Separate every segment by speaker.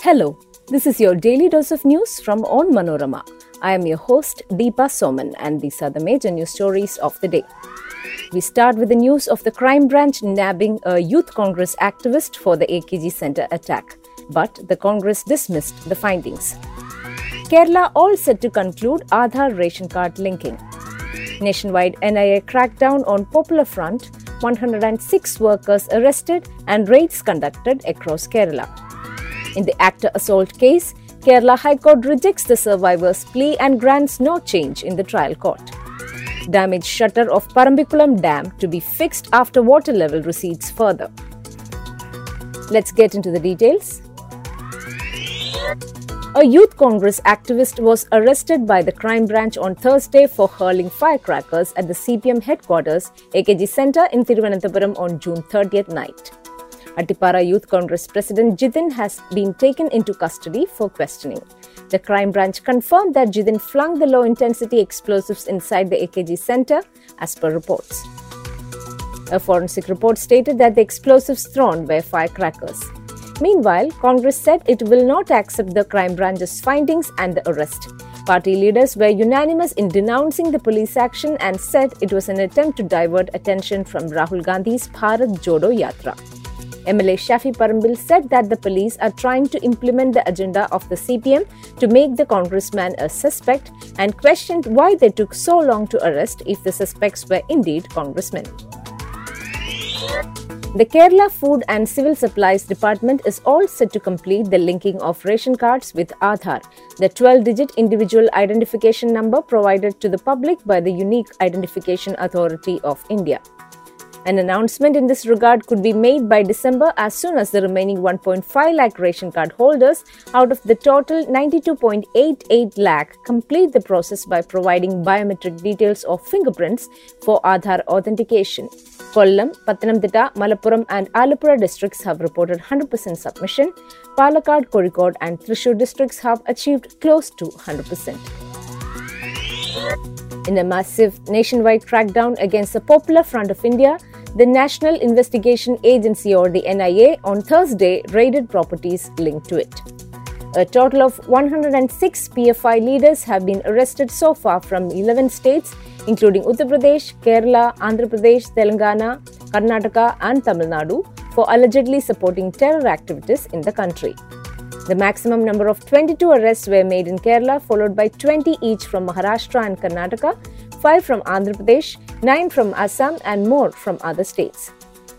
Speaker 1: Hello, this is your daily dose of news from Onmanorama. I am your host Deepa Soman, and these are the major news stories of the day. We start with the news of the crime branch nabbing a youth congress activist for the AKG Centre attack, but the congress dismissed the findings. Kerala all set to conclude Aadhaar ration card linking. Nationwide NIA crackdown on Popular Front, 106 workers arrested and raids conducted across Kerala. In the actor assault case, Kerala High Court rejects the survivor's plea and grants no change in the trial court. Damaged shutter of Parambikulam Dam to be fixed after water level recedes further. Let's get into the details. A youth congress activist was arrested by the crime branch on Thursday for hurling firecrackers at the CPM headquarters, AKG Centre in Thiruvananthapuram on June 30th night. Attipara Youth Congress President Jithin has been taken into custody for questioning. The crime branch confirmed that Jithin flung the low intensity explosives inside the AKG Centre, as per reports. A forensic report stated that the explosives thrown were firecrackers. Meanwhile, Congress said it will not accept the crime branch's findings and the arrest. Party leaders were unanimous in denouncing the police action and said it was an attempt to divert attention from Rahul Gandhi's Bharat Jodo Yatra. MLA Shafi Parambil said that the police are trying to implement the agenda of the CPM to make the congressman a suspect and questioned why they took so long to arrest if the suspects were indeed congressmen. The Kerala Food and Civil Supplies Department is all set to complete the linking of ration cards with Aadhaar, the 12 digit individual identification number provided to the public by the Unique Identification Authority of India. An announcement in this regard could be made by December as soon as the remaining 1.5 lakh ration card holders out of the total 92.88 lakh complete the process by providing biometric details or fingerprints for Aadhaar authentication. Kollam, Pathanamthitta, Malappuram and Alappuzha districts have reported 100% submission. Palakkad, Kozhikode and Thrissur districts have achieved close to 100%. In a massive nationwide crackdown against the Popular Front of India, the National Investigation Agency or the NIA on Thursday raided properties linked to it. A total of 106 PFI leaders have been arrested so far from 11 states, including Uttar Pradesh, Kerala, Andhra Pradesh, Telangana, Karnataka, and Tamil Nadu, for allegedly supporting terror activities in the country. The maximum number of 22 arrests were made in Kerala, followed by 20 each from Maharashtra and Karnataka, 5 from Andhra Pradesh, 9 from Assam, and more from other states.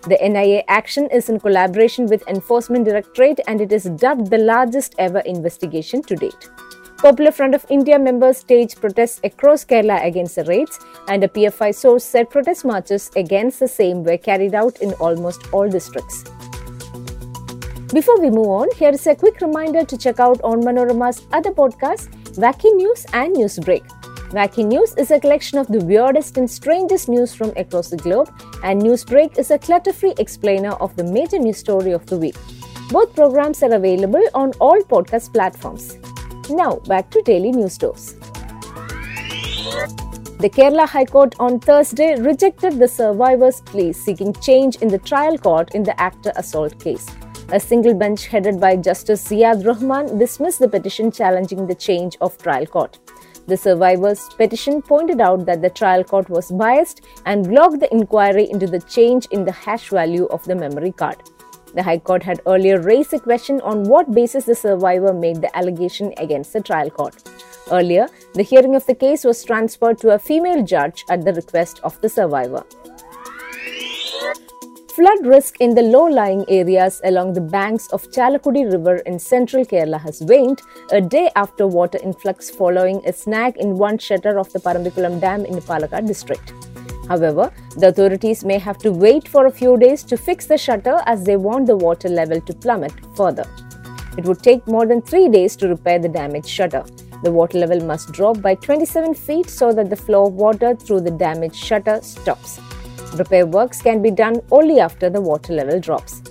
Speaker 1: The NIA action is in collaboration with Enforcement Directorate and it is dubbed the largest ever investigation to date. Popular Front of India members staged protests across Kerala against the raids, and a PFI source said protest marches against the same were carried out in almost all districts. Before we move on, here is a quick reminder to check out Onmanorama's other podcasts, Wacky News and Newsbreak. Wacky News is a collection of the weirdest and strangest news from across the globe, and Newsbreak is a clutter free explainer of the major news story of the week. Both programs are available on all podcast platforms. Now, back to daily news stories. The Kerala High Court on Thursday rejected the survivor's plea seeking change in the trial court in the actor assault case. A single bench headed by Justice Ziad Rahman dismissed the petition challenging the change of trial court. The survivors' petition pointed out that the trial court was biased and blocked the inquiry into the change in the hash value of the memory card. The High Court had earlier raised a question on what basis the survivor made the allegation against the trial court. Earlier, the hearing of the case was transferred to a female judge at the request of the survivor. Flood risk in the low-lying areas along the banks of Chalakudi River in central Kerala has waned a day after water influx following a snag in one shutter of the Parambikulam Dam in Palakkad district. However, the authorities may have to wait for a few days to fix the shutter as they want the water level to plummet further. It would take more than three days to repair the damaged shutter. The water level must drop by 27 feet so that the flow of water through the damaged shutter stops. Repair works can be done only after the water level drops.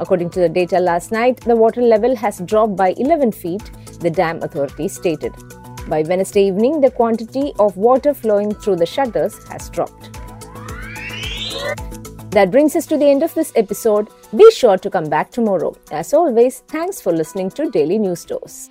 Speaker 1: According to the data last night, the water level has dropped by 11 feet, the dam authority stated. By Wednesday evening, the quantity of water flowing through the shutters has dropped. That brings us to the end of this episode. Be sure to come back tomorrow. As always, thanks for listening to Daily News Dose.